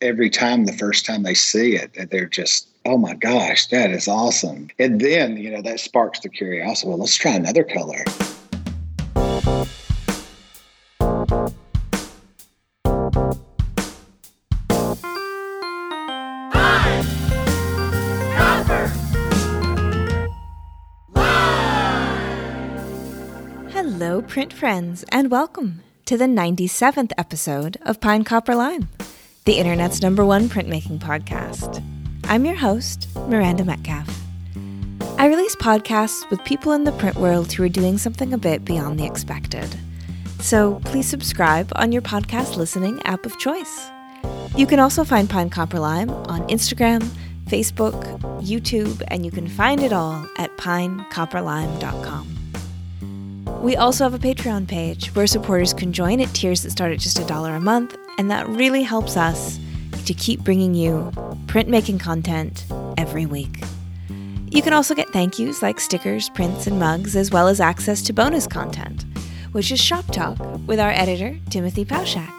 every time the first time they see it, they're just, oh my gosh, that is awesome. And then, you know, that sparks the curiosity. Well, let's try another color. Hello, print friends, and welcome to the 97th episode of Pine Copper Lime, the internet's number one printmaking podcast. I'm your host, Miranda Metcalf. I release podcasts with people in the print world who are doing something a bit beyond the expected. So please subscribe on your podcast listening app of choice. You can also find Pine Copper Lime on Instagram, Facebook, YouTube, and you can find it all at pinecopperlime.com. We also have a Patreon page where supporters can join at tiers that start at just a dollar a month, and that really helps us to keep bringing you printmaking content every week. You can also get thank yous like stickers, prints, and mugs, as well as access to bonus content, which is Shop Talk with our editor, Timothy Pauschak.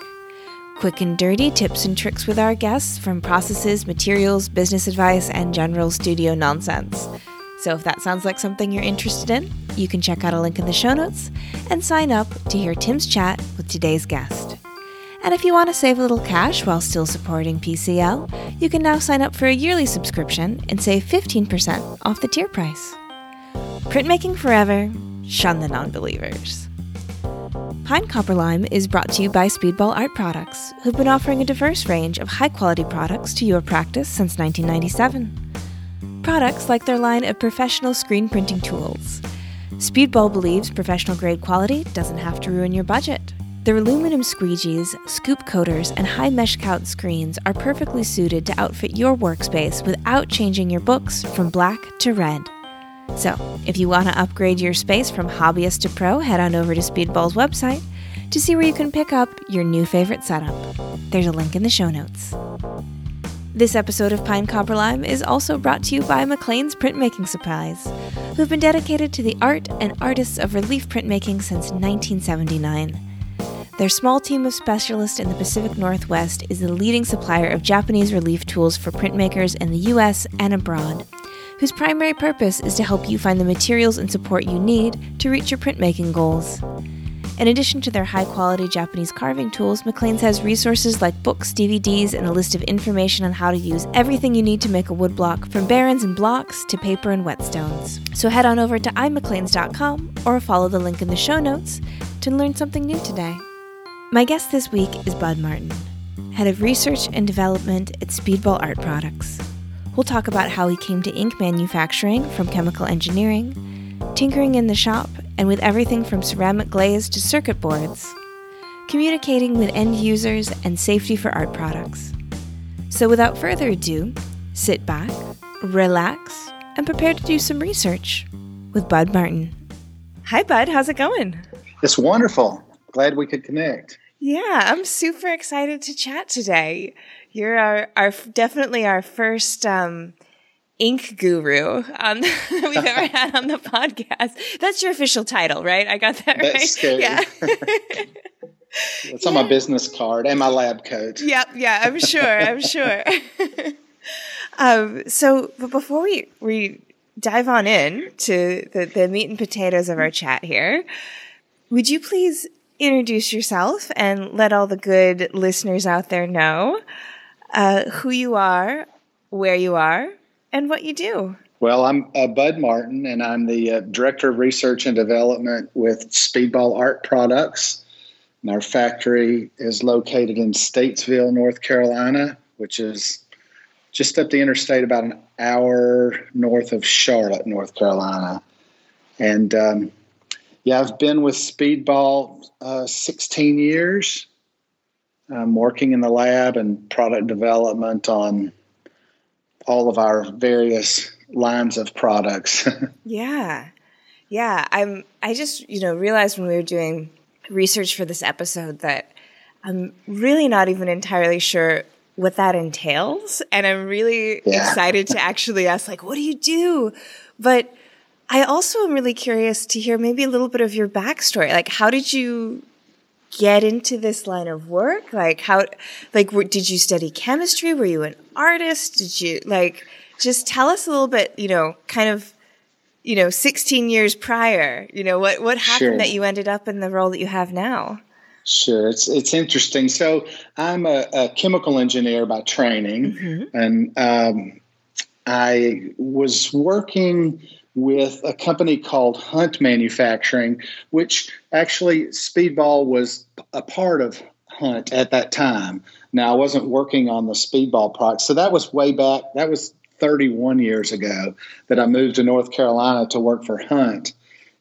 Quick and dirty tips and tricks with our guests from processes, materials, business advice, and general studio nonsense. So if that sounds like something you're interested in, you can check out a link in the show notes and sign up to hear Tim's chat with today's guest. And if you want to save a little cash while still supporting PCL, you can now sign up for a yearly subscription and save 15% off the tier price. Printmaking forever, shun the non-believers. Pine Copper Lime is brought to you by Speedball Art Products, who've been offering a diverse range of high quality products to your practice since 1997 products like their line of professional screen printing tools. Speedball believes professional grade quality doesn't have to ruin your budget. Their aluminum squeegees, scoop coaters, and high mesh count screens are perfectly suited to outfit your workspace without changing your books from black to red. So, if you want to upgrade your space from hobbyist to pro, head on over to Speedball's website to see where you can pick up your new favorite setup. There's a link in the show notes. This episode of Pine Copper Lime is also brought to you by McClain's Printmaking Supplies, who've been dedicated to the art and artists of relief printmaking since 1979. Their small team of specialists in the Pacific Northwest is the leading supplier of Japanese relief tools for printmakers in the US and abroad, whose primary purpose is to help you find the materials and support you need to reach your printmaking goals. In addition to their high quality Japanese carving tools, McClain's has resources like books, DVDs, and a list of information on how to use everything you need to make a woodblock, from barens and blocks to paper and whetstones. So head on over to imcclains.com or follow the link in the show notes to learn something new today. My guest this week is Bud Martin, Head of Research and Development at Speedball Art Products. We'll talk about how he came to ink manufacturing from chemical engineering, tinkering in the shop, and with everything from ceramic glaze to circuit boards, communicating with end users and safety for art products. So, without further ado, sit back, relax, and prepare to do some research with Bud Martin. Hi, Bud. How's it going? It's wonderful. Glad we could connect. Yeah, I'm super excited to chat today. You're our, our definitely our first um, ink guru um, we've ever had on the podcast. That's your official title, right? I got that That's right. Scary. Yeah. It's on yeah. my business card and my lab coat. Yep, yeah, I'm sure. I'm sure. um, so, but before we we dive on in to the, the meat and potatoes of our chat here, would you please introduce yourself and let all the good listeners out there know uh, who you are, where you are, and what you do. Well, I'm uh, Bud Martin, and I'm the uh, Director of Research and Development with Speedball Art Products. And our factory is located in Statesville, North Carolina, which is just up the interstate about an hour north of Charlotte, North Carolina. And um, yeah, I've been with Speedball uh, 16 years. I'm working in the lab and product development on all of our various lines of products. yeah. Yeah, I'm I just, you know, realized when we were doing research for this episode that I'm really not even entirely sure what that entails and I'm really yeah. excited to actually ask like what do you do? But I also am really curious to hear maybe a little bit of your backstory. Like how did you get into this line of work? Like how like did you study chemistry? Were you an artist? Did you like just tell us a little bit, you know, kind of you know, 16 years prior, you know, what what happened sure. that you ended up in the role that you have now? Sure, it's it's interesting. So I'm a, a chemical engineer by training, mm-hmm. and um, I was working with a company called Hunt Manufacturing, which actually Speedball was a part of Hunt at that time. Now I wasn't working on the Speedball product, so that was way back. That was 31 years ago that I moved to North Carolina to work for Hunt,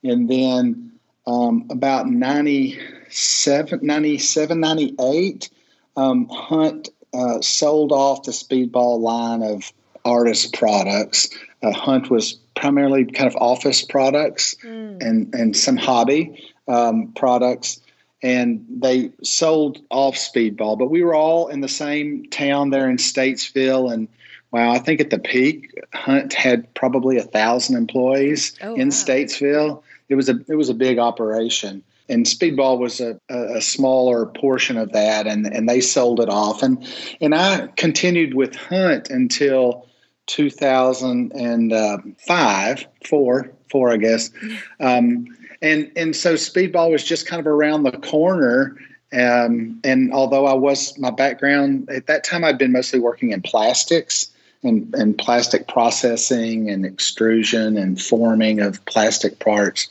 and then um, about 97, 97 98, um, Hunt uh, sold off the Speedball line of artist products. Uh, Hunt was primarily kind of office products mm. and and some hobby um, products, and they sold off Speedball. But we were all in the same town there in Statesville, and wow, I think at the peak, Hunt had probably a thousand employees oh, in wow. Statesville. It was a it was a big operation and speedball was a, a, smaller portion of that and, and they sold it off and and i continued with hunt until 2005, four, four, I guess. Um, and and so speedball was just kind of around the corner. Um, and although I was my background at that time, I'd been mostly working in plastics and, and plastic processing and extrusion and forming of plastic parts.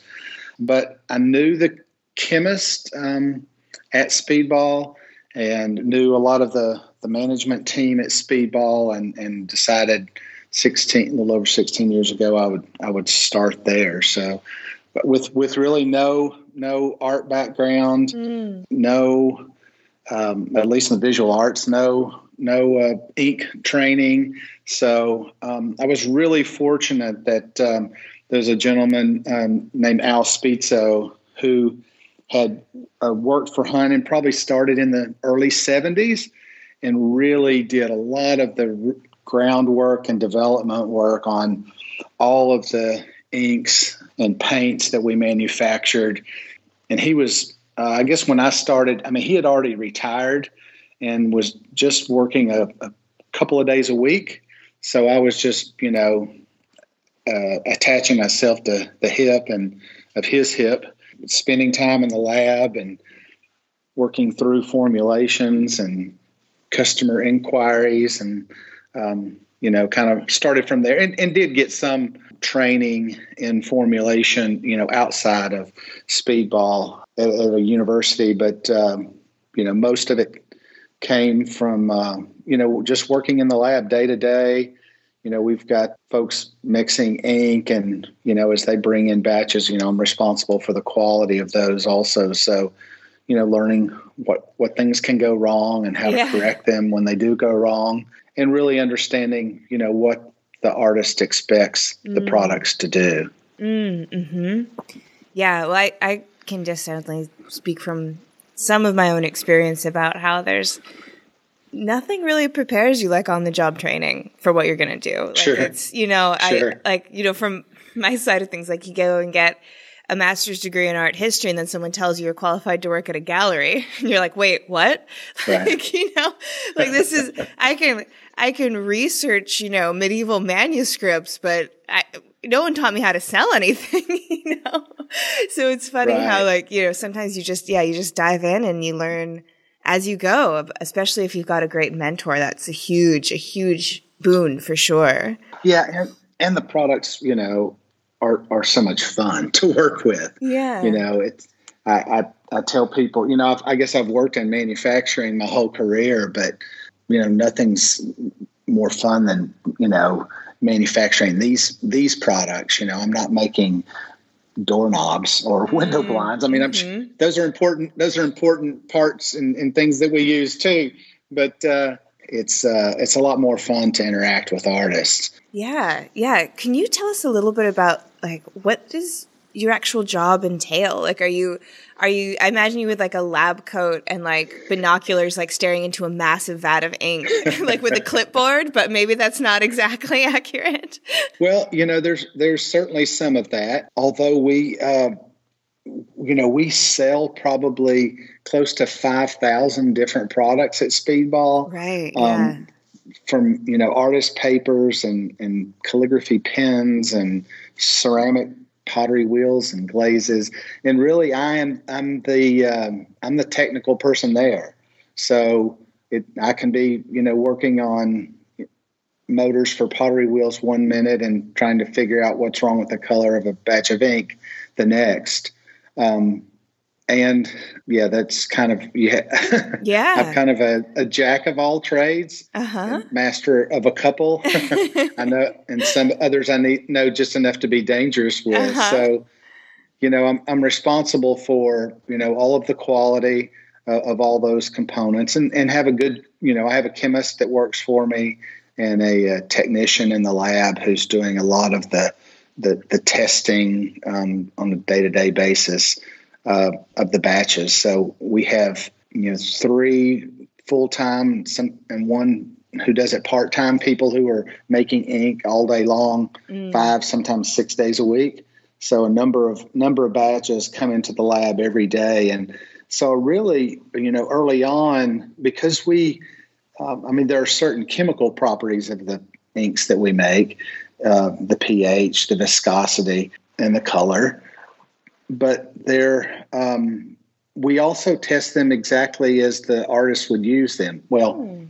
But I knew the chemist um, at Speedball and knew a lot of the, the management team at Speedball and, and decided 16 a little over 16 years ago i would i would start there so but with with really no no art background mm. no um, at least in the visual arts no no uh, ink training so um, i was really fortunate that um, there's a gentleman um, named al spizzo who had uh, worked for hunt and probably started in the early 70s and really did a lot of the groundwork and development work on all of the inks and paints that we manufactured. And he was, uh, I guess, when I started, I mean, he had already retired and was just working a, a couple of days a week. So I was just, you know, uh, attaching myself to the hip and of his hip, spending time in the lab and working through formulations and customer inquiries and um, you know, kind of started from there and, and, did get some training in formulation, you know, outside of speedball at, at a university. But, um, you know, most of it came from, uh, you know, just working in the lab day to day. You know, we've got folks mixing ink and, you know, as they bring in batches, you know, I'm responsible for the quality of those also. So, you know, learning what, what things can go wrong and how yeah. to correct them when they do go wrong and really understanding, you know, what the artist expects mm. the products to do. Mm, hmm Yeah, well, I, I can just certainly speak from some of my own experience about how there's nothing really prepares you like on the job training for what you're going to do. Like sure. it's, you know, sure. I like, you know, from my side of things, like you go and get a master's degree in art history and then someone tells you you're qualified to work at a gallery and you're like, wait, what? Right. like, you know, like this is, I can, I can research, you know, medieval manuscripts, but I, no one taught me how to sell anything, you know? So it's funny right. how like, you know, sometimes you just, yeah, you just dive in and you learn as you go, especially if you've got a great mentor. That's a huge, a huge boon for sure. Yeah. And, and the products, you know, are, are so much fun to work with. Yeah. You know, it's, I, I, I tell people, you know, I guess I've worked in manufacturing my whole career, but you know, nothing's more fun than you know manufacturing these these products. You know, I'm not making doorknobs or window mm-hmm. blinds. I mean, mm-hmm. I'm, those are important. Those are important parts and, and things that we use too. But uh, it's uh, it's a lot more fun to interact with artists. Yeah, yeah. Can you tell us a little bit about like what does your actual job entail? Like, are you are you i imagine you with like a lab coat and like binoculars like staring into a massive vat of ink like with a clipboard but maybe that's not exactly accurate well you know there's there's certainly some of that although we uh, you know, we sell probably close to 5,000 different products at Speedball. Right. Um, yeah. From, you know, artist papers and, and calligraphy pens and ceramic pottery wheels and glazes. And really, I am, I'm the, um, I'm the technical person there. So it, I can be, you know, working on motors for pottery wheels one minute and trying to figure out what's wrong with the color of a batch of ink the next. Um, and yeah, that's kind of yeah. Yeah, I'm kind of a, a jack of all trades, uh-huh. master of a couple. I know, and some others I need know just enough to be dangerous with. Uh-huh. So, you know, I'm I'm responsible for you know all of the quality uh, of all those components, and and have a good you know I have a chemist that works for me and a, a technician in the lab who's doing a lot of the the, the testing um, on a day to day basis uh, of the batches. So we have you know three full time some and one who does it part time people who are making ink all day long, mm. five sometimes six days a week. So a number of number of batches come into the lab every day, and so really you know early on because we, um, I mean there are certain chemical properties of the inks that we make uh, the pH, the viscosity, and the color. But they're um, we also test them exactly as the artist would use them. Well, mm.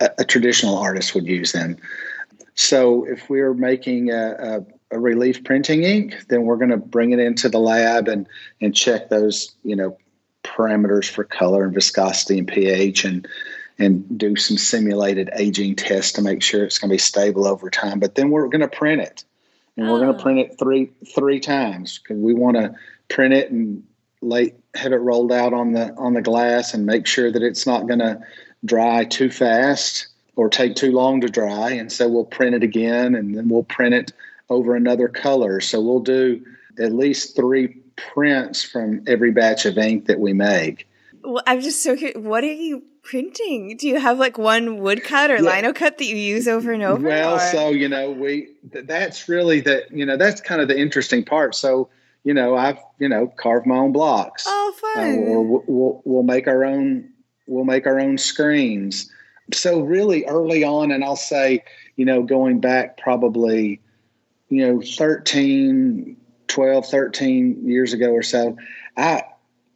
a, a, traditional artist would use them. So if we're making a, a, a relief printing ink, then we're going to bring it into the lab and and check those you know parameters for color and viscosity and pH and and do some simulated aging tests to make sure it's going to be stable over time. But then we're going to print it, and oh. we're going to print it three three times because we want to print it and lay, have it rolled out on the on the glass and make sure that it's not going to dry too fast or take too long to dry. And so we'll print it again, and then we'll print it over another color. So we'll do at least three prints from every batch of ink that we make. Well, I'm just so curious. What are you printing? Do you have like one woodcut or yeah. lino cut that you use over and over? Well, or? so you know, we that's really the you know that's kind of the interesting part. So you know, I've you know carved my own blocks. Oh, fun! Uh, or we'll we'll make our own we'll make our own screens. So really early on, and I'll say you know going back probably you know 13 12 13 years ago or so i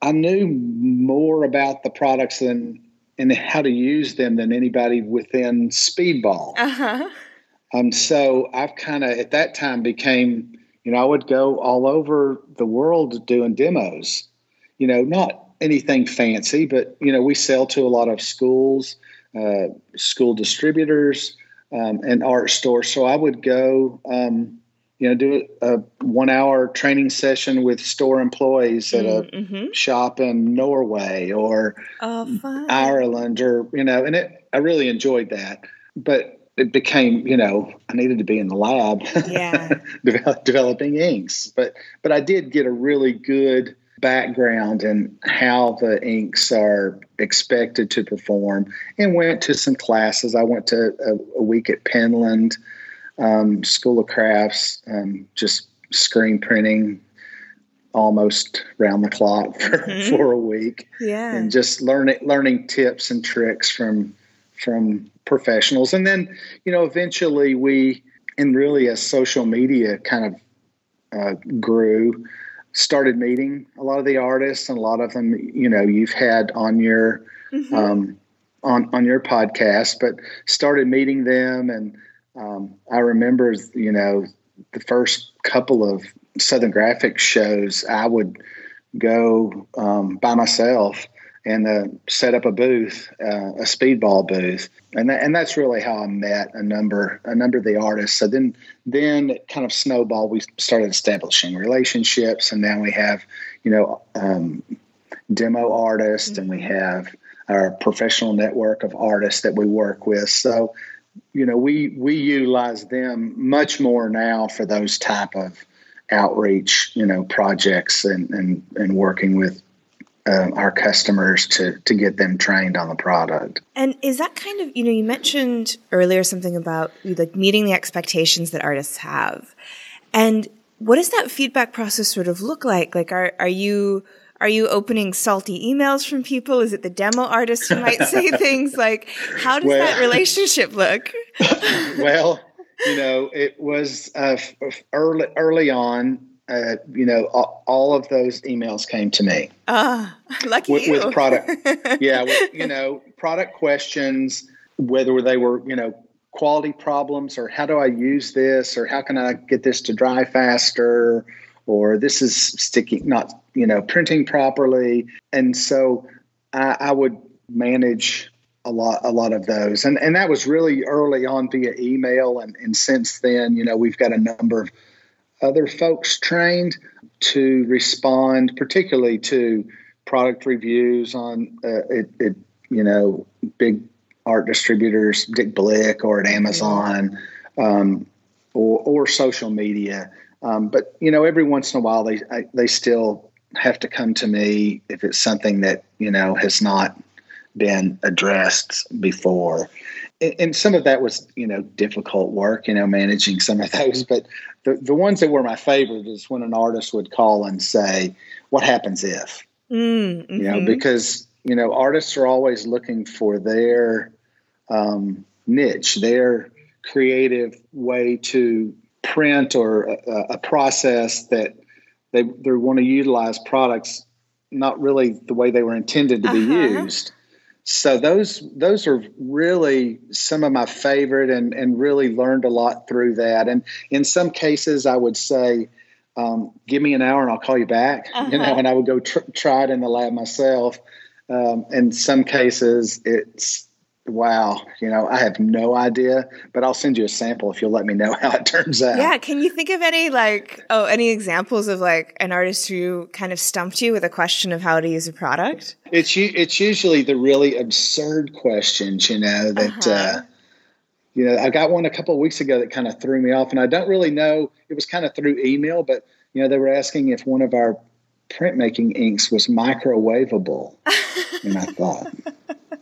i knew more about the products than and how to use them than anybody within speedball. Uh-huh. Um, so I've kind of at that time became, you know, I would go all over the world doing demos. You know, not anything fancy, but you know, we sell to a lot of schools, uh, school distributors, um, and art stores. So I would go. Um, you know, do a one hour training session with store employees at a mm-hmm. shop in Norway or oh, Ireland or, you know, and it, I really enjoyed that. But it became, you know, I needed to be in the lab yeah. developing inks. But, but I did get a really good background in how the inks are expected to perform and went to some classes. I went to a, a week at Penland um, School of Crafts, um, just screen printing almost round the clock for, mm-hmm. for a week. Yeah. And just learning learning tips and tricks from from professionals. And then, you know, eventually we and really as social media kind of uh, grew, started meeting a lot of the artists and a lot of them, you know, you've had on your mm-hmm. um, on on your podcast, but started meeting them and um, I remember, you know, the first couple of Southern Graphic shows, I would go um, by myself and uh, set up a booth, uh, a speedball booth, and that, and that's really how I met a number a number of the artists. So then then it kind of snowball, We started establishing relationships, and now we have you know um, demo artists, mm-hmm. and we mm-hmm. have our professional network of artists that we work with. So you know we we utilize them much more now for those type of outreach you know projects and and, and working with uh, our customers to to get them trained on the product and is that kind of you know you mentioned earlier something about like meeting the expectations that artists have and what does that feedback process sort of look like? Like, are, are you, are you opening salty emails from people? Is it the demo artist who might say things like, how does well, that relationship look? well, you know, it was uh, early, early on, uh, you know, all, of those emails came to me. Ah, uh, lucky with, you. with product. yeah, with, you know, product questions, whether they were, you know, quality problems or how do I use this or how can I get this to dry faster or this is sticking, not, you know, printing properly. And so I, I would manage a lot a lot of those and and that was really early on via email and and since then you know we've got a number of other folks trained to respond, particularly to product reviews on uh, it, it, you know, big art distributors, Dick Blick or at Amazon, um, or, or social media. Um, but you know, every once in a while, they I, they still have to come to me if it's something that you know has not been addressed before and some of that was you know difficult work you know managing some of those but the, the ones that were my favorite is when an artist would call and say what happens if mm, hmm you know mm-hmm. because you know artists are always looking for their um, niche their creative way to print or a, a process that they, they want to utilize products not really the way they were intended to uh-huh. be used so those those are really some of my favorite and and really learned a lot through that and in some cases i would say um, give me an hour and i'll call you back uh-huh. you know uh-huh. and i would go tr- try it in the lab myself um, in some cases it's wow, you know, I have no idea, but I'll send you a sample if you'll let me know how it turns out. Yeah. Can you think of any like, oh, any examples of like an artist who kind of stumped you with a question of how to use a product? It's it's usually the really absurd questions, you know, that. Uh-huh. Uh, you know, I got one a couple of weeks ago that kind of threw me off, and I don't really know. It was kind of through email, but you know, they were asking if one of our printmaking inks was microwavable, and I thought,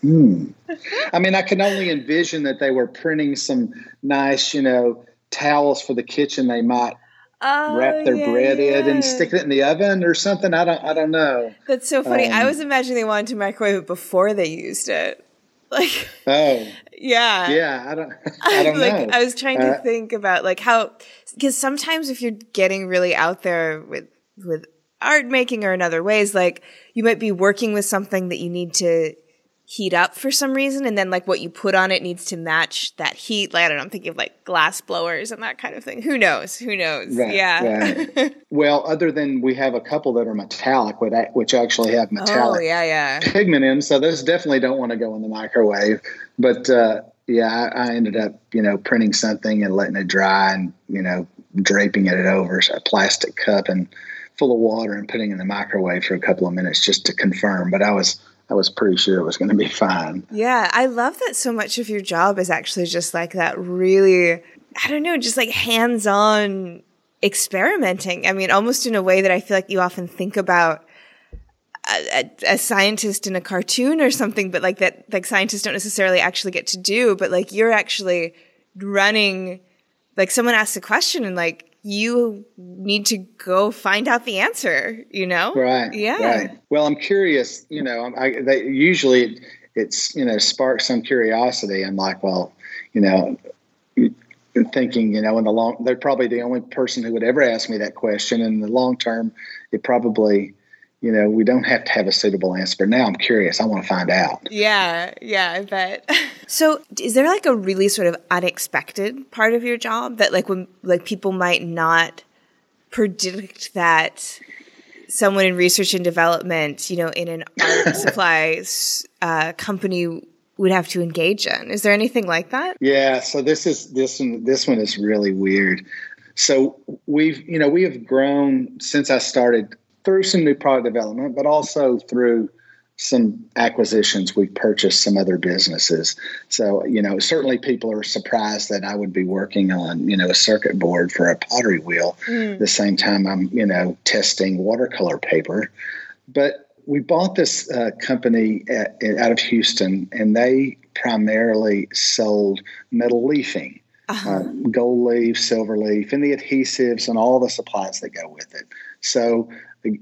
Hmm. I mean, I can only envision that they were printing some nice, you know, towels for the kitchen. They might oh, wrap their yeah, bread yeah. in and stick it in the oven or something. I don't. I don't know. That's so funny. Um, I was imagining they wanted to microwave it before they used it. Like. Oh. Yeah. Yeah. I don't. I don't like, know. I was trying to uh, think about like how because sometimes if you're getting really out there with with art making or in other ways, like you might be working with something that you need to heat up for some reason and then like what you put on it needs to match that heat. Like i don't know i'm thinking of like glass blowers and that kind of thing. Who knows? Who knows? Right, yeah. right. well other than we have a couple that are metallic which actually have metallic oh, yeah yeah. pigment in so those definitely don't want to go in the microwave. But uh, yeah I, I, ended up you know printing something and letting it dry and you know draping it over a plastic cup and full of water and putting it in the microwave for a couple of minutes just to confirm. But i was I was pretty sure it was going to be fine. Yeah, I love that so much of your job is actually just like that really, I don't know, just like hands on experimenting. I mean, almost in a way that I feel like you often think about a, a, a, scientist in a cartoon or something, but like that, like scientists don't necessarily actually get to do, but like you're actually running, like someone asks a question and like you need to go find out the answer, you know? Right. Yeah. Right. Well, I'm curious, you know, I, they, usually it's, you know, sparks some curiosity. I'm like, well, you know, thinking, you know, in the long, they're probably the only person who would ever ask me that question. In the long term, it probably, you know, we don't have to have a suitable answer. But now I'm curious. I want to find out. Yeah, yeah, I bet. so, is there like a really sort of unexpected part of your job that, like, when like people might not predict that someone in research and development, you know, in an art supplies uh, company would have to engage in? Is there anything like that? Yeah. So this is this one. This one is really weird. So we've, you know, we have grown since I started through some new product development, but also through some acquisitions. We've purchased some other businesses. So, you know, certainly people are surprised that I would be working on, you know, a circuit board for a pottery wheel mm. the same time I'm, you know, testing watercolor paper. But we bought this uh, company at, out of Houston, and they primarily sold metal leafing. uh-huh. uh, gold leaf, silver leaf, and the adhesives and all the supplies that go with it. So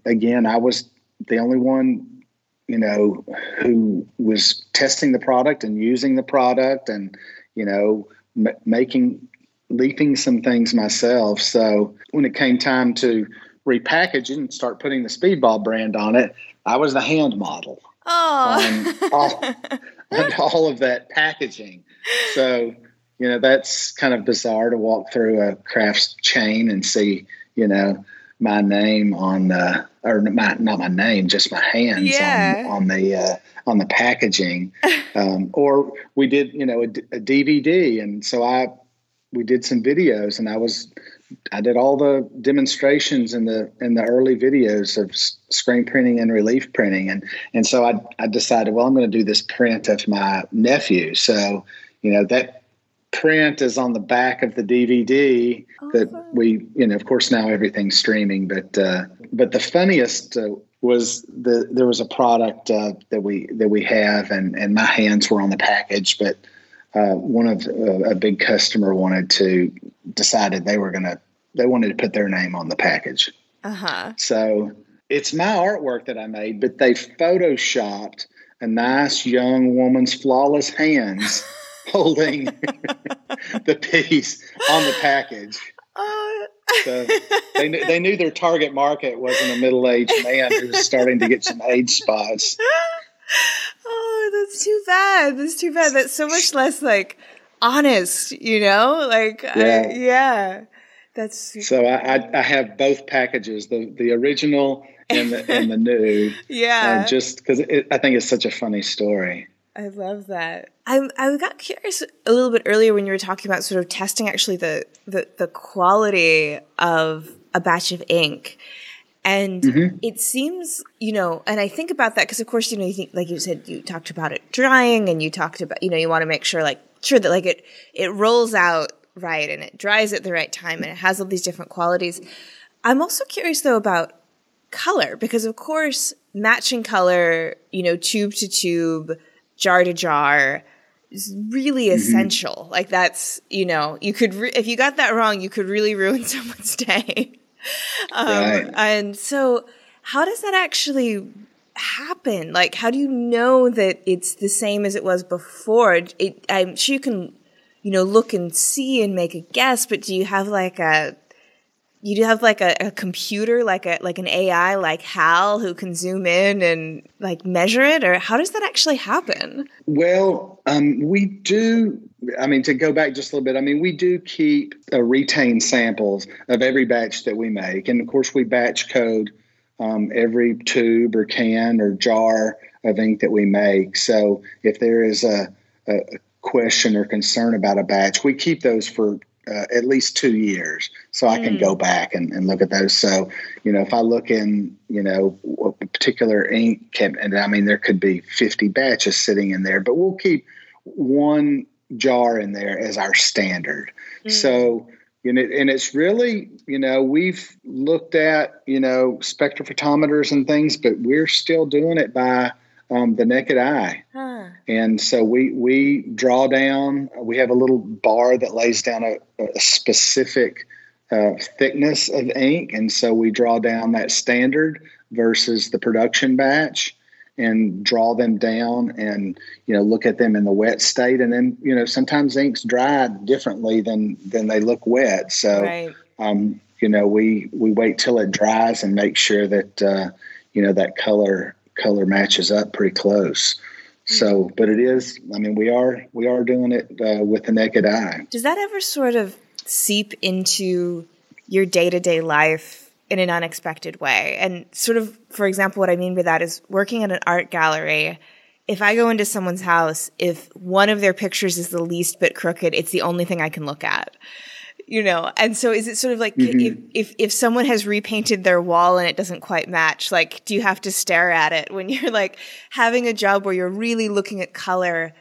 again, I was the only one, you know, who was testing the product and using the product, and you know, m- making leafing some things myself. So when it came time to repackage it and start putting the Speedball brand on it, I was the hand model. Oh. On all, on all of that packaging. So you know that's kind of bizarre to walk through a crafts chain and see you know my name on the or my, not my name just my hands yeah. on, on the uh, on the packaging. Um, or we did you know a, a, dvd and so i we did some videos and i was i did all the demonstrations in the in the early videos of screen printing and relief printing. And and so i, I decided well i'm going to do this print of my nephew. So you know that print is on the back of the DVD awesome. that we, you know, of course now everything's streaming, but uh, but the funniest uh, was the there was a product uh, that we that we have, and and my hands were on the package, but uh, one of uh, a big customer wanted to decided they were gonna they wanted to put their name on the package. Uh huh. So it's my artwork that I made, but they photoshopped a nice young woman's flawless hands. holding the piece on the package. Uh, so they knew, they knew their target market wasn't a middle aged man who was starting to get some age spots. Oh, that's too bad. That's too bad. That's so much less like honest, you know? Like, yeah. I, yeah. That's so I, I, I have both packages the the original and the and the new. yeah. Um, just because I think it's such a funny story. I love that. I I got curious a little bit earlier when you were talking about sort of testing actually the the, the quality of a batch of ink. And mm-hmm. it seems, you know, and I think about that because, of course, you know, you think, like you said, you talked about it drying, and you talked about, you know, you want to make sure, like, sure that like it it rolls out right and it dries at the right time and it has all these different qualities. I'm also curious though about color because, of course, matching color, you know, tube to tube jar to jar is really mm-hmm. essential. Like that's, you know, you could, re- if you got that wrong, you could really ruin someone's day. um, right. And so how does that actually happen? Like, how do you know that it's the same as it was before? It, I'm sure you can, you know, look and see and make a guess, but do you have like a, you do have like a, a, computer, like a like an AI, like Hal, who can zoom in and like measure it, or how does that actually happen? Well, um, we do. I mean, to go back just a little bit, I mean, we do keep uh, retain samples of every batch that we make, and of course, we batch code um, every tube or can or jar of ink that we make. So, if there is a, a question or concern about a batch, we keep those for uh, at least two years so I can go hmm. back and, and look at those. So, you know, if I look in, you know, a particular ink, can, and I mean, there could be 50 batches sitting in there, but we'll keep one jar in there as our standard. Mm. So, you know, and it's really, you know, we've looked at, you know, spectrophotometers and things, but we're still doing it by, um, the naked eye. Huh. And so we we draw down. We have a little bar that lays down a, a specific uh, thickness of ink, and so we draw down that standard versus the production batch and draw them down and you know look at them in the wet state and then you know sometimes inks dry differently than than they look wet so right. um, you know we we wait till it dries and make sure that uh, you know that color color matches up pretty close. So, mm-hmm. but it is. I mean, we are we are doing it uh, with the naked eye. Does that ever sort of seep into your day to day life in an unexpected way? And sort of, for example, what I mean by that is working at an art gallery. If I go into someone's house, if one of their pictures is the least bit crooked, it's the only thing I can look at you know and so is it sort of like mm-hmm. if, if if someone has repainted their wall and it doesn't quite match like do you have to stare at it when you're like having a job where you're really looking at color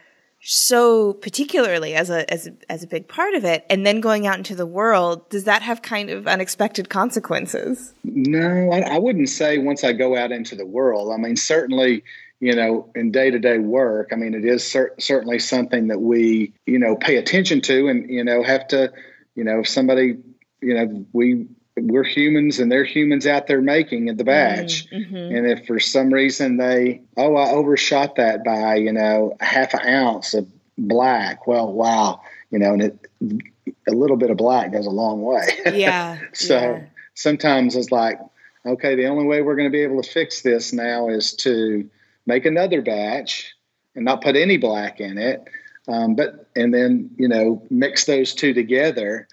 so particularly as a as a, as a big part of it and then going out into the world? Does that have kind of unexpected consequences? No I, I wouldn't say once i go out into the world. I mean certainly you know, in day to day work, I mean, it is cer- certainly something that we, you know, pay attention to and, you know, have to, you know, if somebody, you know, we, we're humans and they're humans out there making the batch. Mm-hmm. And if for some reason they, oh, I overshot that by, you know, half an ounce of black, well, wow, you know, and it, a little bit of black goes a long way. Yeah. so yeah. sometimes it's like, okay, the only way we're going to be able to fix this now is to make another batch and not put any black in it. Um, but and then you know mix those two together.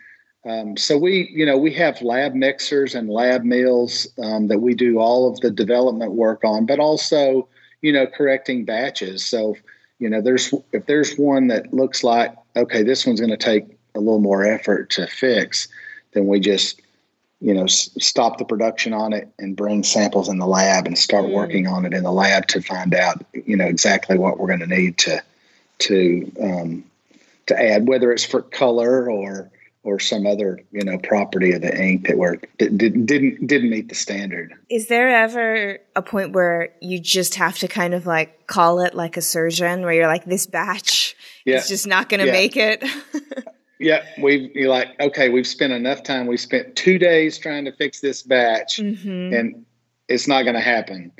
Um, so we you know we have lab mixers and lab mills um, that we do all of the development work on, but also you know correcting batches. So you know there's if there's one that looks like okay this one's going to take a little more effort to fix, then we just you know s- stop the production on it and bring samples in the lab and start mm. working on it in the lab to find out you know exactly what we're going to need to to um, to add whether it's for color or or some other you know property of the ink that were that didn't didn't didn't meet the standard. Is there ever a point where you just have to kind of like call it like a surgeon, where you're like, this batch yeah. is just not going to yeah. make it? Yeah, we've you're like, okay, we've spent enough time. We spent two days trying to fix this batch, mm-hmm. and it's not going to happen.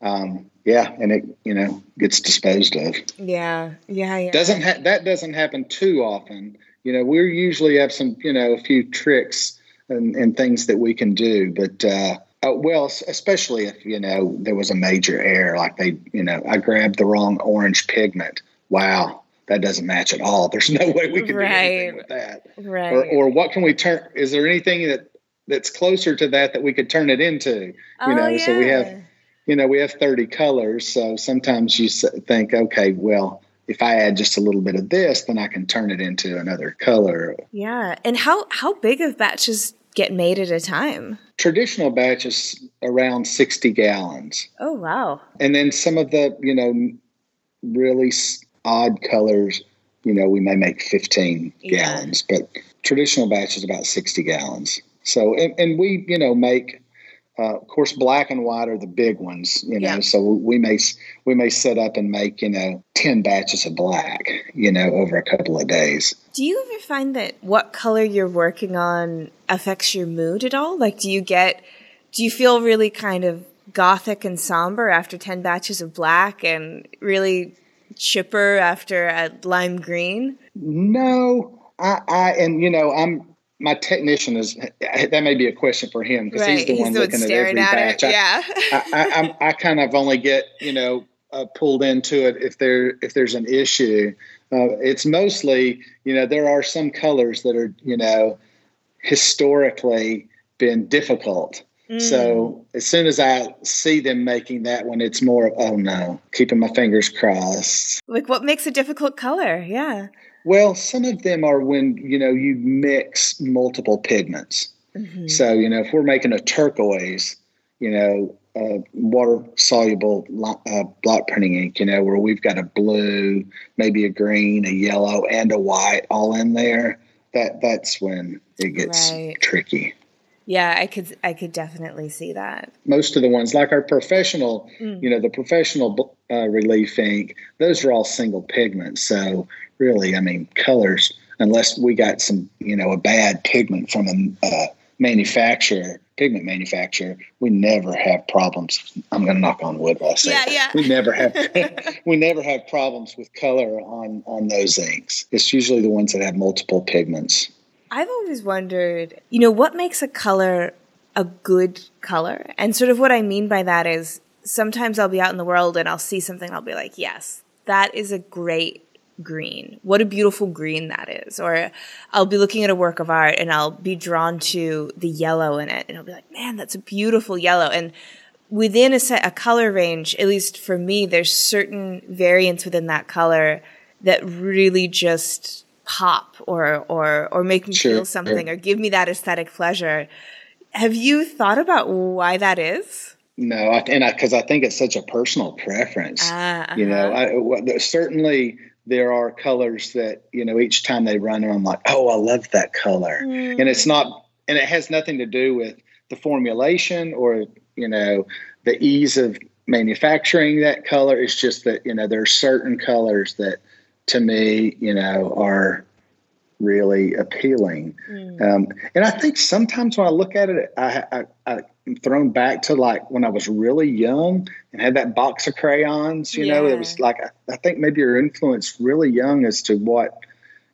Um, yeah, and it you know gets disposed of. Yeah, yeah, yeah. Doesn't ha- that doesn't happen too often? You know, we usually have some you know a few tricks and, and things that we can do, but. Uh, uh, well, especially if you know there was a major error, like they, you know, I grabbed the wrong orange pigment. Wow, that doesn't match at all. There's no way we can right. do anything with that. Right. Or, or what can we turn? Is there anything that that's closer to that that we could turn it into? You oh, know, yeah. so we have, you know, we have 30 colors. So sometimes you think, okay, well, if I add just a little bit of this, then I can turn it into another color. Yeah. And how how big of batches get made at a time? Traditional batches around 60 gallons. Oh wow. And then some of the, you know, really odd colors, you know, we may make 15 yeah. gallons, but traditional batch is about 60 gallons. So, and, and we, you know, make, uh, of course, black and white are the big ones, you know. Yeah. So we may we may set up and make you know ten batches of black, you know, over a couple of days. Do you ever find that what color you're working on affects your mood at all? Like, do you get, do you feel really kind of gothic and somber after ten batches of black, and really chipper after a lime green? No, I, I and you know I'm my technician is that may be a question for him because right. he's the he's one the looking at every at batch. It. Yeah, I, I, I, kind of only get you know uh, pulled into it if there if there's an issue. Uh, it's mostly you know there are some colors that are you know historically been difficult so mm. as soon as I see them making that one, it's more of, oh no, keeping my fingers crossed. Like what makes a difficult color? Yeah. Well, some of them are when, you know, you mix multiple pigments. Mm-hmm. So, you know, if we're making a turquoise, you know, uh, water soluble uh, block printing ink, you know, where we've got a blue, maybe a green, a yellow, and a white all in there. That that's when it gets right. tricky. Yeah, I could I could definitely see that. Most of the ones, like our professional, mm. you know, the professional uh, relief ink, those are all single pigments. So really, I mean, colors, unless we got some, you know, a bad pigment from a uh, manufacturer, pigment manufacturer, we never have problems. I'm going to knock on wood while I say yeah, yeah. we never have we never have problems with color on on those inks. It's usually the ones that have multiple pigments. I've always wondered, you know, what makes a color a good color? And sort of what I mean by that is sometimes I'll be out in the world and I'll see something, I'll be like, yes, that is a great green. What a beautiful green that is. Or I'll be looking at a work of art and I'll be drawn to the yellow in it and I'll be like, man, that's a beautiful yellow. And within a set, a color range, at least for me, there's certain variants within that color that really just pop or or or make me sure, feel something or give me that aesthetic pleasure. Have you thought about why that is? No, I, and because I, I, think it's such a personal preference. uh-huh. You know, I, certainly there are colors that you know each time they run, I'm like, oh, I love that color, mm. and it's not, and it has nothing to do with the formulation or you know the ease of manufacturing that color. It's just that you know there are certain colors that to me you know are really appealing. Mm. Um, and I think sometimes when I look at it, I, I, I'm thrown back to like when I was really young and had that box of crayons. You yeah. know, it was like I, I think maybe you're influenced really young as to what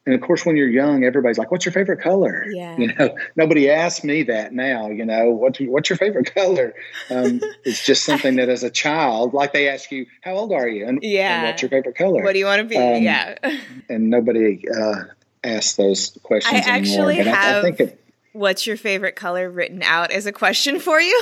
and of course, when you're young, everybody's like, "What's your favorite color?" Yeah. You know, nobody asks me that now. You know, what's what's your favorite color? Um, it's just something that, as a child, like they ask you, "How old are you?" and, yeah, and what's your favorite color? What do you want to be? Um, yeah. and nobody uh, asks those questions I anymore. Actually but have I, I think it, what's your favorite color written out as a question for you.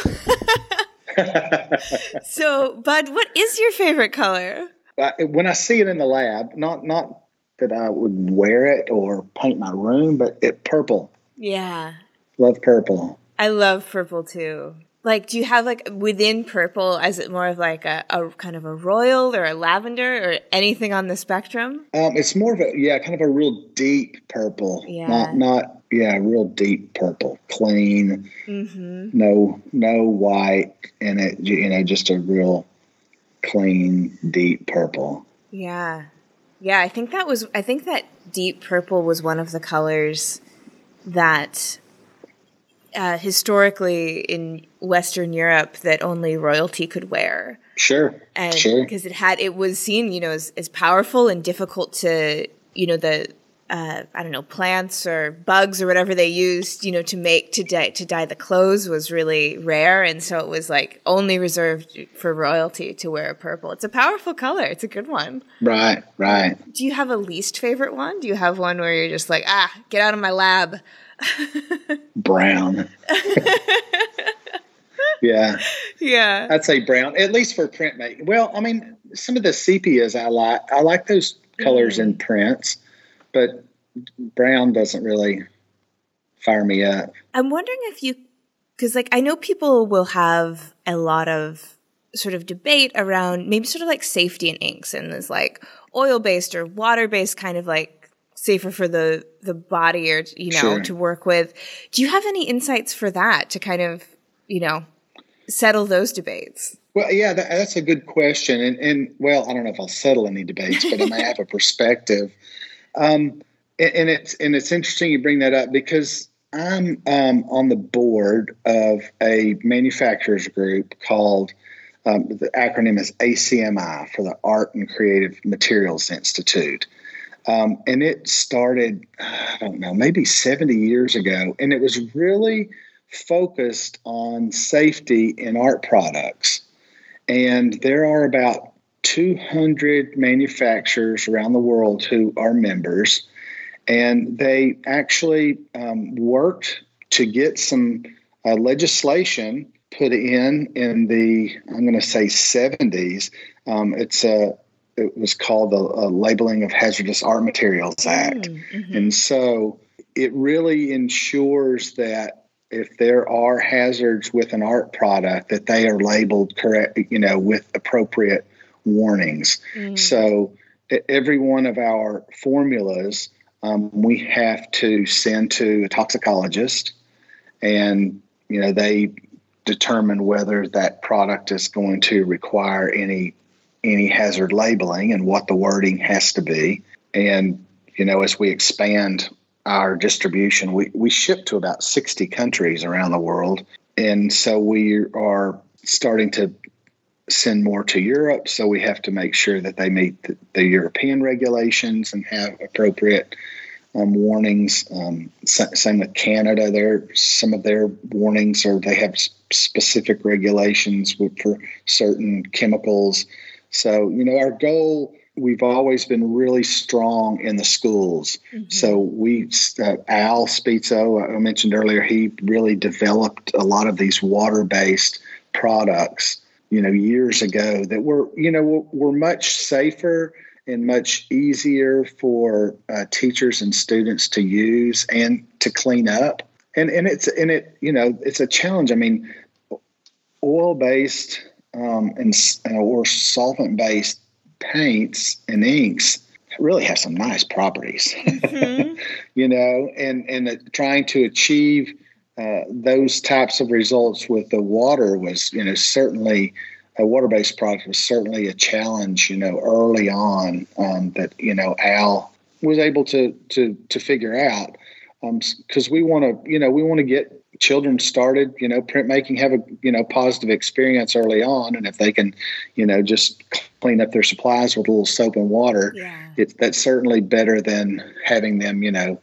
so, Bud, what is your favorite color? Uh, when I see it in the lab, not not that I would wear it or paint my room, but it purple. Yeah. Love purple. I love purple too. Like, do you have like within purple, is it more of like a, a kind of a royal or a lavender or anything on the spectrum? Um, it's more of a, yeah, kind of a real deep purple. Yeah. Not, not, yeah, real deep purple, clean, mm-hmm. no, no white in it, you know, just a real clean, deep purple. Yeah. Yeah, I think that was I think that deep purple was one of the colors that uh, historically in Western Europe that only royalty could wear. Sure. And sure. because it had it was seen, you know, as, as powerful and difficult to, you know, the uh, I don't know, plants or bugs or whatever they used, you know, to make to dye to dye the clothes was really rare, and so it was like only reserved for royalty to wear a purple. It's a powerful color. It's a good one. Right, right. Do you have a least favorite one? Do you have one where you're just like, ah, get out of my lab? brown. yeah. Yeah. I'd say brown, at least for printmaking. Well, I mean, some of the sepias I like. I like those colors mm. in prints but brown doesn't really fire me up. I'm wondering if you, because like I know people will have a lot of sort of debate around maybe sort of like safety in inks and there's like oil based or water based kind of like safer for the the body or you know sure. to work with. Do you have any insights for that to kind of you know settle those debates? Well, yeah, that, that's a good question, and and well, I don't know if I'll settle any debates, but I may have a perspective. Um, and it's and it's interesting you bring that up because I'm um, on the board of a manufacturers group called um, the acronym is ACMI for the Art and Creative Materials Institute. Um, and it started, I don't know, maybe 70 years ago. And it was really focused on safety in art products. And there are about 200 manufacturers around the world who are members, and they actually um, worked to get some uh, legislation put in in the I'm going to say 70s. Um, it's a it was called the uh, Labeling of Hazardous Art Materials Act, mm-hmm. and so it really ensures that if there are hazards with an art product that they are labeled correct you know with appropriate warnings. Mm. So every one of our formulas, um, we have to send to a toxicologist, and you know they determine whether that product is going to require any any hazard labeling and what the wording has to be. And you know, as we expand our distribution, we, we ship to about 60 countries around the world. And so we are starting to send more to Europe, so we have to make sure that they meet the, the European regulations and have appropriate um, warnings. Um, same with Canada; there some of their warnings or they have specific regulations for certain chemicals. So you know, our goal. We've always been really strong in the schools. Mm-hmm. So we, uh, Al Spizzo, I mentioned earlier, he really developed a lot of these water-based products you know years ago that were you know were much safer and much easier for uh, teachers and students to use and to clean up. And and it's and it you know it's a challenge. I mean oil based um, and or solvent based paints and inks really have some nice properties. Mm-hmm. you know and and uh, trying to achieve uh, those types of results with the water was, you know, certainly a water-based product was certainly a challenge, you know, early on um, that you know Al was able to to to figure out because um, we want to, you know, we want to get children started, you know, printmaking, have a you know positive experience early on, and if they can, you know, just clean up their supplies with a little soap and water, yeah. it's that's certainly better than having them, you know,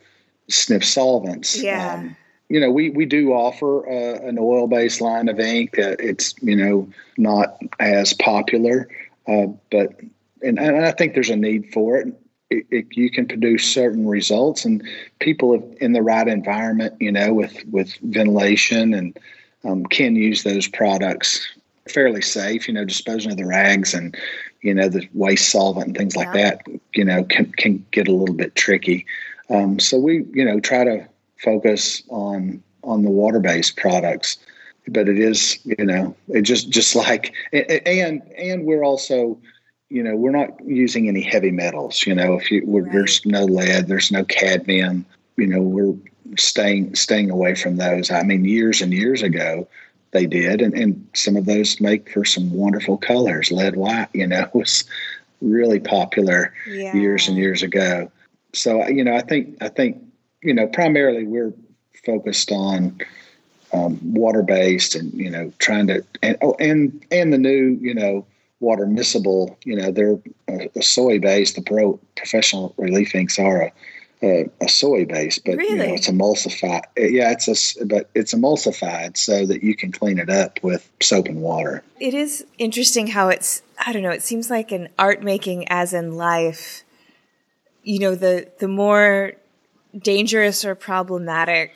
sniff solvents. Yeah. Um, you know, we, we do offer uh, an oil based line of ink. Uh, it's, you know, not as popular, uh, but, and, and I think there's a need for it. It, it. you can produce certain results, and people in the right environment, you know, with, with ventilation and um, can use those products fairly safe, you know, disposing of the rags and, you know, the waste solvent and things like that, you know, can, can get a little bit tricky. Um, so we, you know, try to focus on on the water based products, but it is, you know, it just just like and and we're also, you know, we're not using any heavy metals. You know, if you right. there's no lead, there's no cadmium. You know, we're staying staying away from those. I mean, years and years ago, they did, and, and some of those make for some wonderful colors. Lead white, you know, was really popular yeah. years and years ago so you know, I think I think you know primarily we're focused on um, water based and you know trying to and oh and and the new you know water miscible you know they're a, a soy based the pro professional relief inks are a, a, a soy based but really? you know it's emulsified yeah it's a but it's emulsified so that you can clean it up with soap and water. It is interesting how it's i don't know it seems like in art making as in life. You know, the, the more dangerous or problematic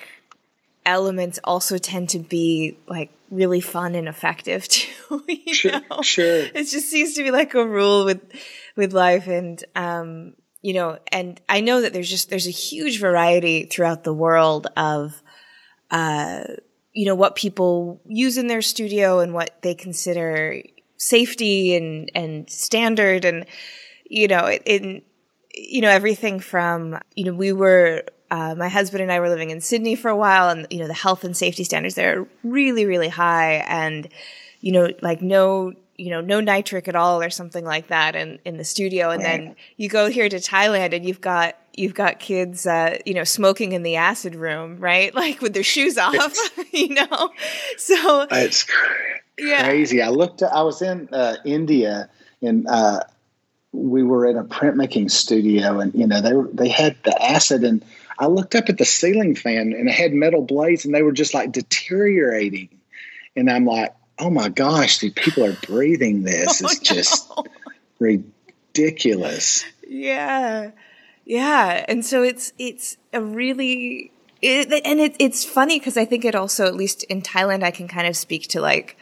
elements also tend to be like really fun and effective too. you sure, know? sure. It just seems to be like a rule with, with life. And, um, you know, and I know that there's just, there's a huge variety throughout the world of, uh, you know, what people use in their studio and what they consider safety and, and standard. And, you know, in, you know, everything from, you know, we were, uh, my husband and I were living in Sydney for a while and, you know, the health and safety standards there are really, really high and, you know, like no, you know, no nitric at all or something like that in, in the studio. And right. then you go here to Thailand and you've got, you've got kids, uh, you know, smoking in the acid room, right? Like with their shoes off, you know? So it's crazy. Yeah. I looked, I was in uh, India and, uh, we were in a printmaking studio and you know they were, they had the acid and I looked up at the ceiling fan and it had metal blades and they were just like deteriorating. And I'm like oh my gosh these people are breathing this. Oh, it's no. just ridiculous. Yeah. Yeah. And so it's it's a really it, and it, it's funny because I think it also at least in Thailand I can kind of speak to like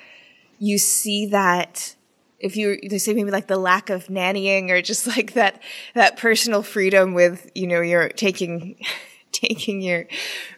you see that if you they say maybe like the lack of nannying or just like that that personal freedom with you know you're taking taking your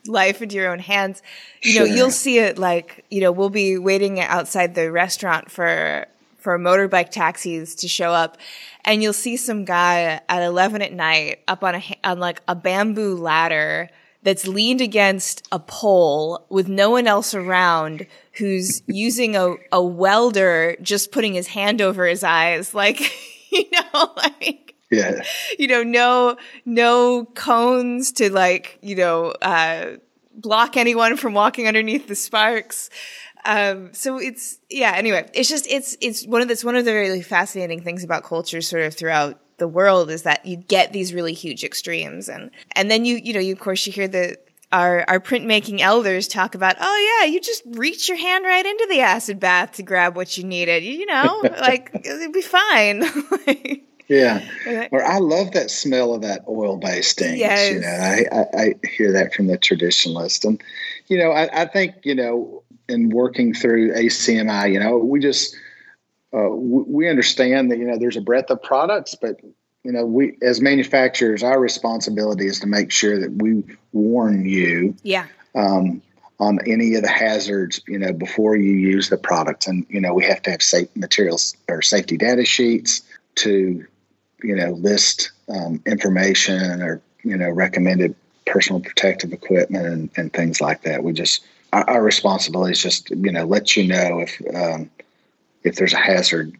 life into your own hands you sure. know you'll see it like you know we'll be waiting outside the restaurant for for motorbike taxis to show up and you'll see some guy at 11 at night up on a on like a bamboo ladder that's leaned against a pole with no one else around who's using a, a welder just putting his hand over his eyes. Like you know like yeah. you know no no cones to like you know uh block anyone from walking underneath the sparks. Um so it's yeah anyway it's just it's it's one of this one of the really fascinating things about culture sort of throughout the world is that you get these really huge extremes and and then you you know you of course you hear the our our printmaking elders talk about oh yeah you just reach your hand right into the acid bath to grab what you needed you know? Like it'd be fine. Yeah. Or i love that smell of that oil based ink yes. you know I, I, I hear that from the traditionalist. And you know I, I think you know in working through acmi you know we just uh, we understand that you know there's a breadth of products, but you know we as manufacturers, our responsibility is to make sure that we warn you. Yeah. Um, on any of the hazards, you know, before you use the product, and you know we have to have safe materials or safety data sheets to, you know, list um, information or you know recommended personal protective equipment and, and things like that. We just our, our responsibility is just you know let you know if um, if there's a hazard,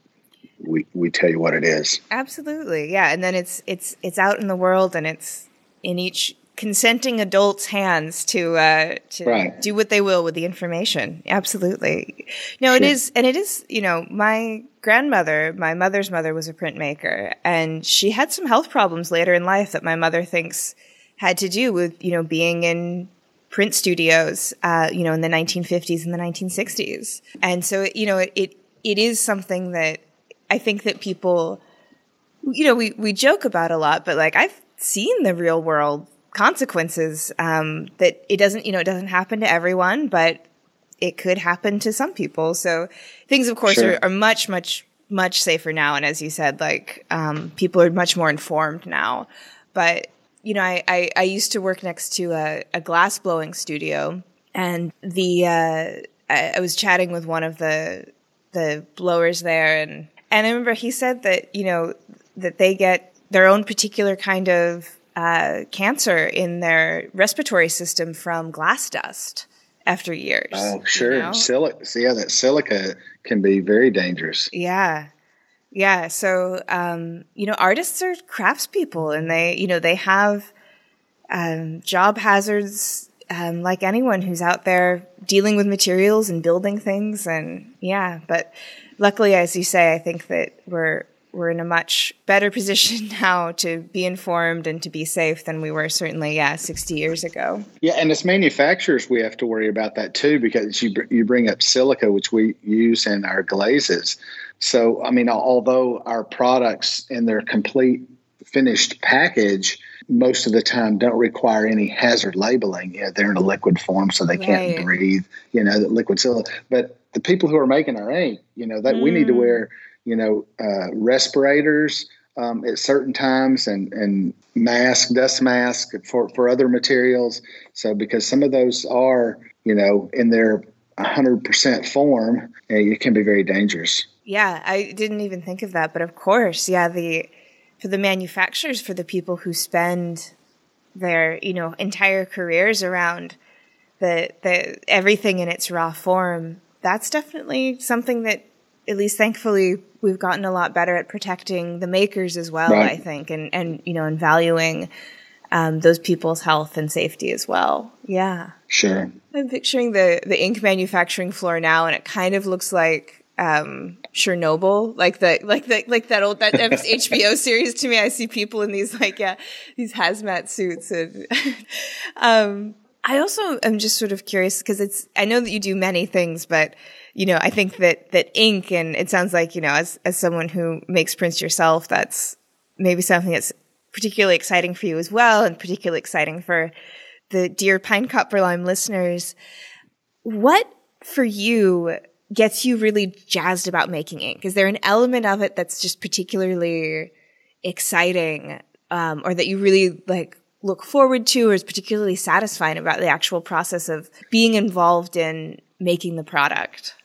we we tell you what it is. Absolutely, yeah. And then it's it's it's out in the world, and it's in each consenting adult's hands to uh, to right. do what they will with the information. Absolutely. No, sure. it is, and it is. You know, my grandmother, my mother's mother, was a printmaker, and she had some health problems later in life that my mother thinks had to do with you know being in print studios, uh, you know, in the 1950s and the 1960s. And so, you know, it, it, it is something that I think that people, you know, we, we joke about a lot, but like I've seen the real world consequences um, that it doesn't you know it doesn't happen to everyone but it could happen to some people. So things of course sure. are, are, much much much safer now. And as you said like um, people are much more informed now. But you know i, I, I used to work next to a, a glass blowing studio. And the uh, I, I was chatting with one of the the blowers there and and i remember he said that you know that they get their own particular kind of uh, cancer in their respiratory system from glass dust after years. Oh, sure. You know? Silica, yeah, that silica can be very dangerous. Yeah. Yeah. So, um, you know, artists are craftspeople and they, you know, they have um, job hazards um, like anyone who's out there dealing with materials and building things. And yeah, but luckily, as you say, I think that we're, we're in a much better position now to be informed and to be safe than we were certainly yeah 60 years ago. Yeah and as manufacturers we have to worry about that too because you you bring up silica which we use in our glazes. So i mean although our products in their complete finished package most of the time don't require any hazard labeling. You know, they're in a liquid form, so they can't breathe. You know, liquid silica. But the people who are making our ink, you know, that mm. we need to mm. wear you know, uh, respirators um, at certain times and, and mask, dust mask for, for other materials. So, because some of those are, you know, in their 100% form, it can be very dangerous. Yeah, I didn't even think of that. But of course, yeah, the for the manufacturers, for the people who spend their, you know, entire careers around the the everything in its raw form, that's definitely something that at least thankfully we've gotten a lot better at protecting the makers as well, right. I think, and, and, you know, and valuing um, those people's health and safety as well. Yeah. Sure. I'm picturing the, the ink manufacturing floor now, and it kind of looks like um, Chernobyl, like the like the like that old that HBO series. To me, I see people in these like yeah these hazmat suits, and um, I also am just sort of curious because it's I know that you do many things, but you know, I think that, that ink and it sounds like, you know, as, as someone who makes prints yourself, that's maybe something that's particularly exciting for you as well and particularly exciting for the dear Pine Copper Lime listeners. What for you gets you really jazzed about making ink? Is there an element of it that's just particularly exciting, um, or that you really like look forward to or is particularly satisfying about the actual process of being involved in making the product?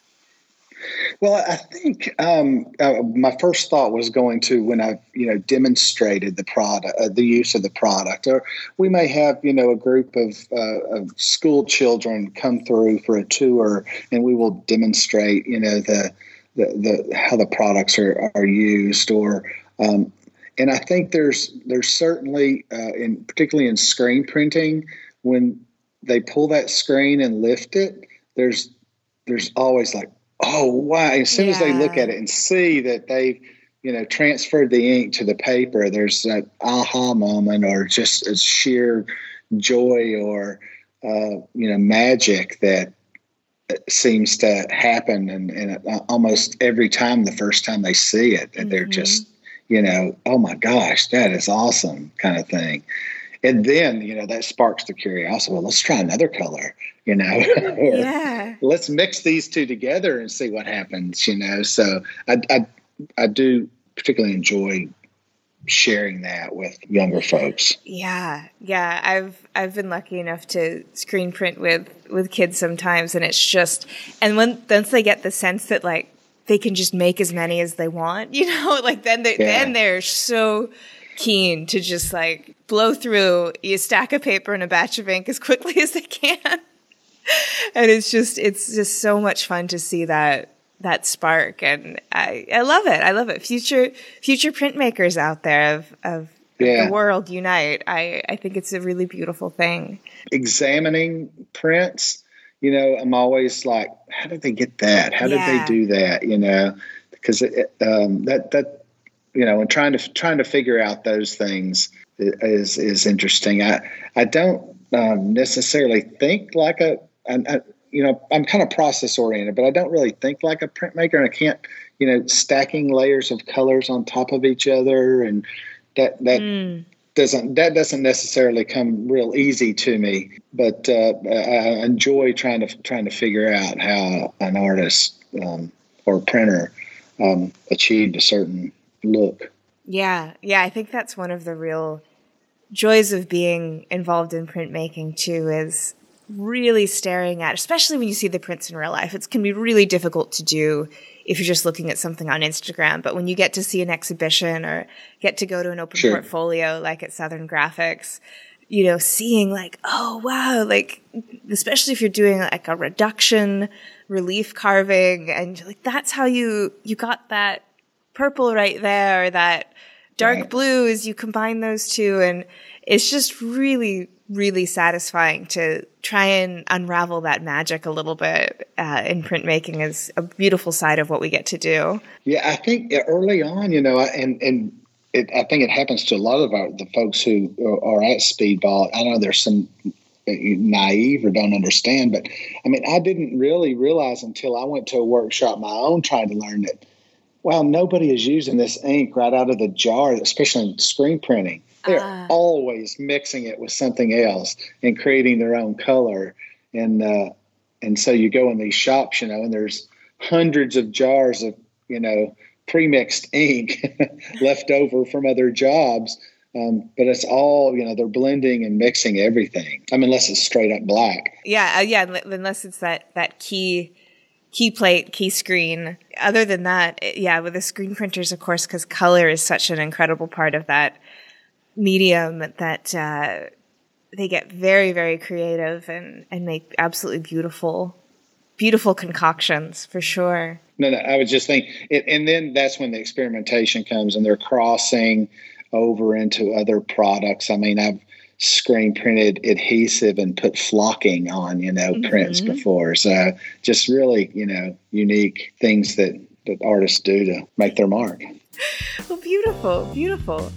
Well, I think um, uh, my first thought was going to when I've you know, demonstrated the product, uh, the use of the product, or we may have, you know, a group of, uh, of, school children come through for a tour, and we will demonstrate, you know, the the, the how the products are are used, or um, and I think there's there's certainly, uh, in particularly in screen printing, when they pull that screen and lift it, there's there's always like oh wow as soon yeah. as they look at it and see that they've you know transferred the ink to the paper there's that aha moment or just a sheer joy or uh, you know magic that seems to happen and, and almost every time the first time they see it mm-hmm. they're just you know oh my gosh that is awesome kind of thing and then you know that sparks the curiosity. Well let's try another color you know. Yeah. let's mix these two together and see what happens you know. So i i, I do particularly enjoy sharing that with younger folks. Yeah. Yeah. I've i've been lucky enough to screen print with with kids sometimes and it's just and when once they get the sense that like they can just make as many as they want you know like then they yeah. then they're so keen to just like blow through a stack of paper and a batch of ink as quickly as they can. and it's just it's just so much fun to see that that spark and I, I love it. I love it. Future future printmakers out there of, of yeah. the world unite. I, I think it's a really beautiful thing. Examining prints, you know, I'm always like, how did they get that? How yeah. did they do that? You know, because it, um, that that you know, and trying to trying to figure out those things is is interesting. I I don't um, necessarily think like a, a, a you know, I'm kind of process oriented, but I don't really think like a printmaker, and I can't, you know, stacking layers of colors on top of each other, and that that mm. doesn't that doesn't necessarily come real easy to me. But uh, I enjoy trying to trying to figure out how an artist um, or a printer um, achieved a certain look. Yeah, yeah, I think that's one of the real joys of being involved in printmaking too. Is really staring at, especially when you see the prints in real life. It can be really difficult to do if you're just looking at something on Instagram. But when you get to see an exhibition or get to go to an open sure. portfolio like at Southern Graphics, you know, seeing like, oh wow, like especially if you're doing like a reduction relief carving and like that's how you you got that purple right there, that dark right. blue as you combine those two and it's just really really satisfying to try and unravel that magic a little bit uh, in printmaking is a beautiful side of what we get to do. Yeah, I think early on, you know, and and it, I think it happens to a lot of our, the folks who are at Speedball. I know there's some uh, naive or don't understand, but I mean, I didn't really realize until I went to a workshop my own trying to learn that. Well, nobody is using this ink right out of the jar, especially in screen printing. They're uh, always mixing it with something else and creating their own color. And uh, and so you go in these shops, you know, and there's hundreds of jars of you know pre-mixed ink left over from other jobs. Um, but it's all you know they're blending and mixing everything. I mean, unless it's straight up black. Yeah, uh, yeah. Unless it's that that key key plate, key screen. Other than that, yeah, with the screen printers, of course, because color is such an incredible part of that medium that uh, they get very, very creative and, and make absolutely beautiful, beautiful concoctions for sure. No, no, I was just thinking, it, and then that's when the experimentation comes and they're crossing over into other products. I mean, I've screen printed adhesive and put flocking on, you know, mm-hmm. prints before. So just really, you know, unique things that, that artists do to make their mark. Well, beautiful, beautiful.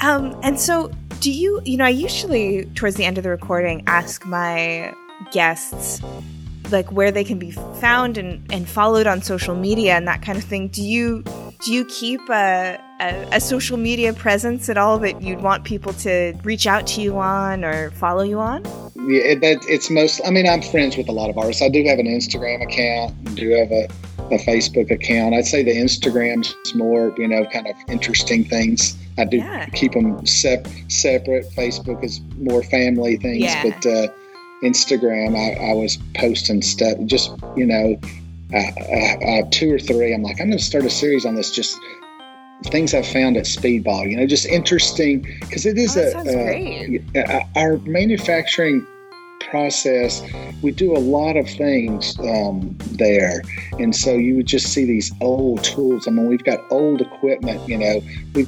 Um, and so, do you, you know, I usually, towards the end of the recording, ask my guests like where they can be found and, and followed on social media and that kind of thing. Do you do you keep a, a, a, social media presence at all that you'd want people to reach out to you on or follow you on? Yeah, it, it's most. I mean, I'm friends with a lot of artists. I do have an Instagram account. And do have a, a Facebook account. I'd say the Instagram's more, you know, kind of interesting things I do yeah. keep them sep- separate. Facebook is more family things, yeah. but uh, Instagram, I, I, was posting stuff. Just you know, uh, uh, two or three. I'm like, I'm going to start a series on this. Just things I've found at Speedball. You know, just interesting because it is oh, a, uh, our manufacturing process, we do a lot of things um, there. And so you would just see these old tools. I mean, we've got old equipment, you know, we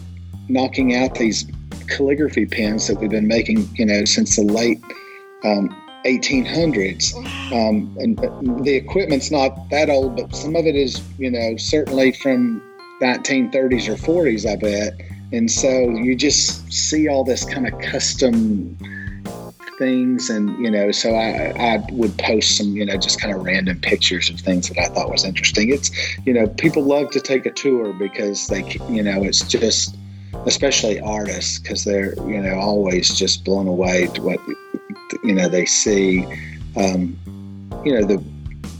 knocking out these calligraphy pens that we've been making, you know, since the late um, 1800s. Um, and the equipment's not that old, but some of it is, you know, certainly from 1930s or 40s, I bet. And so you just see all this kind of custom things and you know so I, I would post some you know just kind of random pictures of things that i thought was interesting it's you know people love to take a tour because they you know it's just especially artists, because they're you know always just blown away to what you know they see. Um, you know the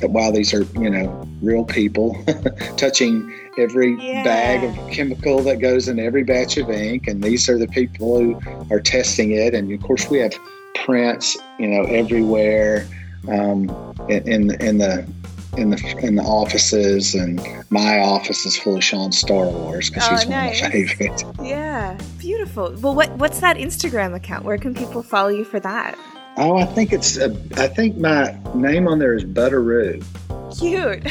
that while these are you know real people touching every yeah. bag of chemical that goes in every batch of ink, and these are the people who are testing it, and of course we have prints you know everywhere um, in, in the in the in the offices, and my office is full of Sean Star Wars because oh, he's nice. one of my favorites. Yeah, beautiful. Well, what what's that Instagram account? Where can people follow you for that? Oh, I think it's. Uh, I think my name on there is Butteroo. Cute.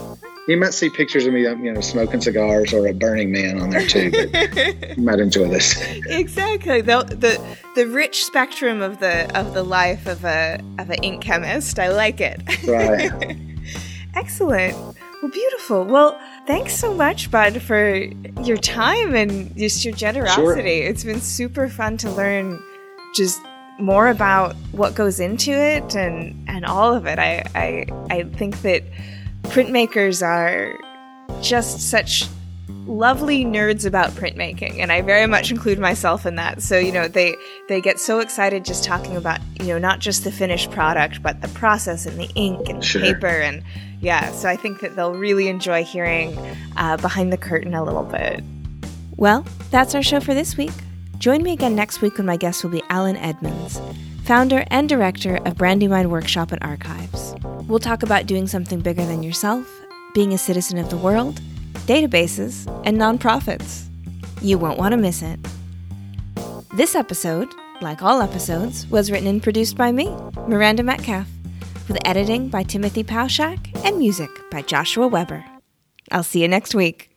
You might see pictures of me, you know, smoking cigars or a Burning Man on there too. But you might enjoy this. exactly the, the the rich spectrum of the of the life of a of an ink chemist. I like it. Right. Excellent. Well, beautiful. Well, thanks so much, Bud, for your time and just your generosity. Sure. It's been super fun to learn just more about what goes into it and and all of it. I I, I think that printmakers are just such lovely nerds about printmaking and I very much include myself in that. So, you know, they they get so excited just talking about, you know, not just the finished product, but the process and the ink and sure. paper and yeah, so I think that they'll really enjoy hearing uh, behind the curtain a little bit. Well, that's our show for this week. Join me again next week when my guest will be Allan Edmunds, founder and director of Brandywine Workshop and Archives. We'll talk about doing something bigger than yourself, being a citizen of the world, databases, and nonprofits. You won't want to miss it. This episode, like all episodes, was written and produced by me, Miranda Metcalf, with editing by Timothy Pauschak and music by Joshua Weber. I'll see you next week.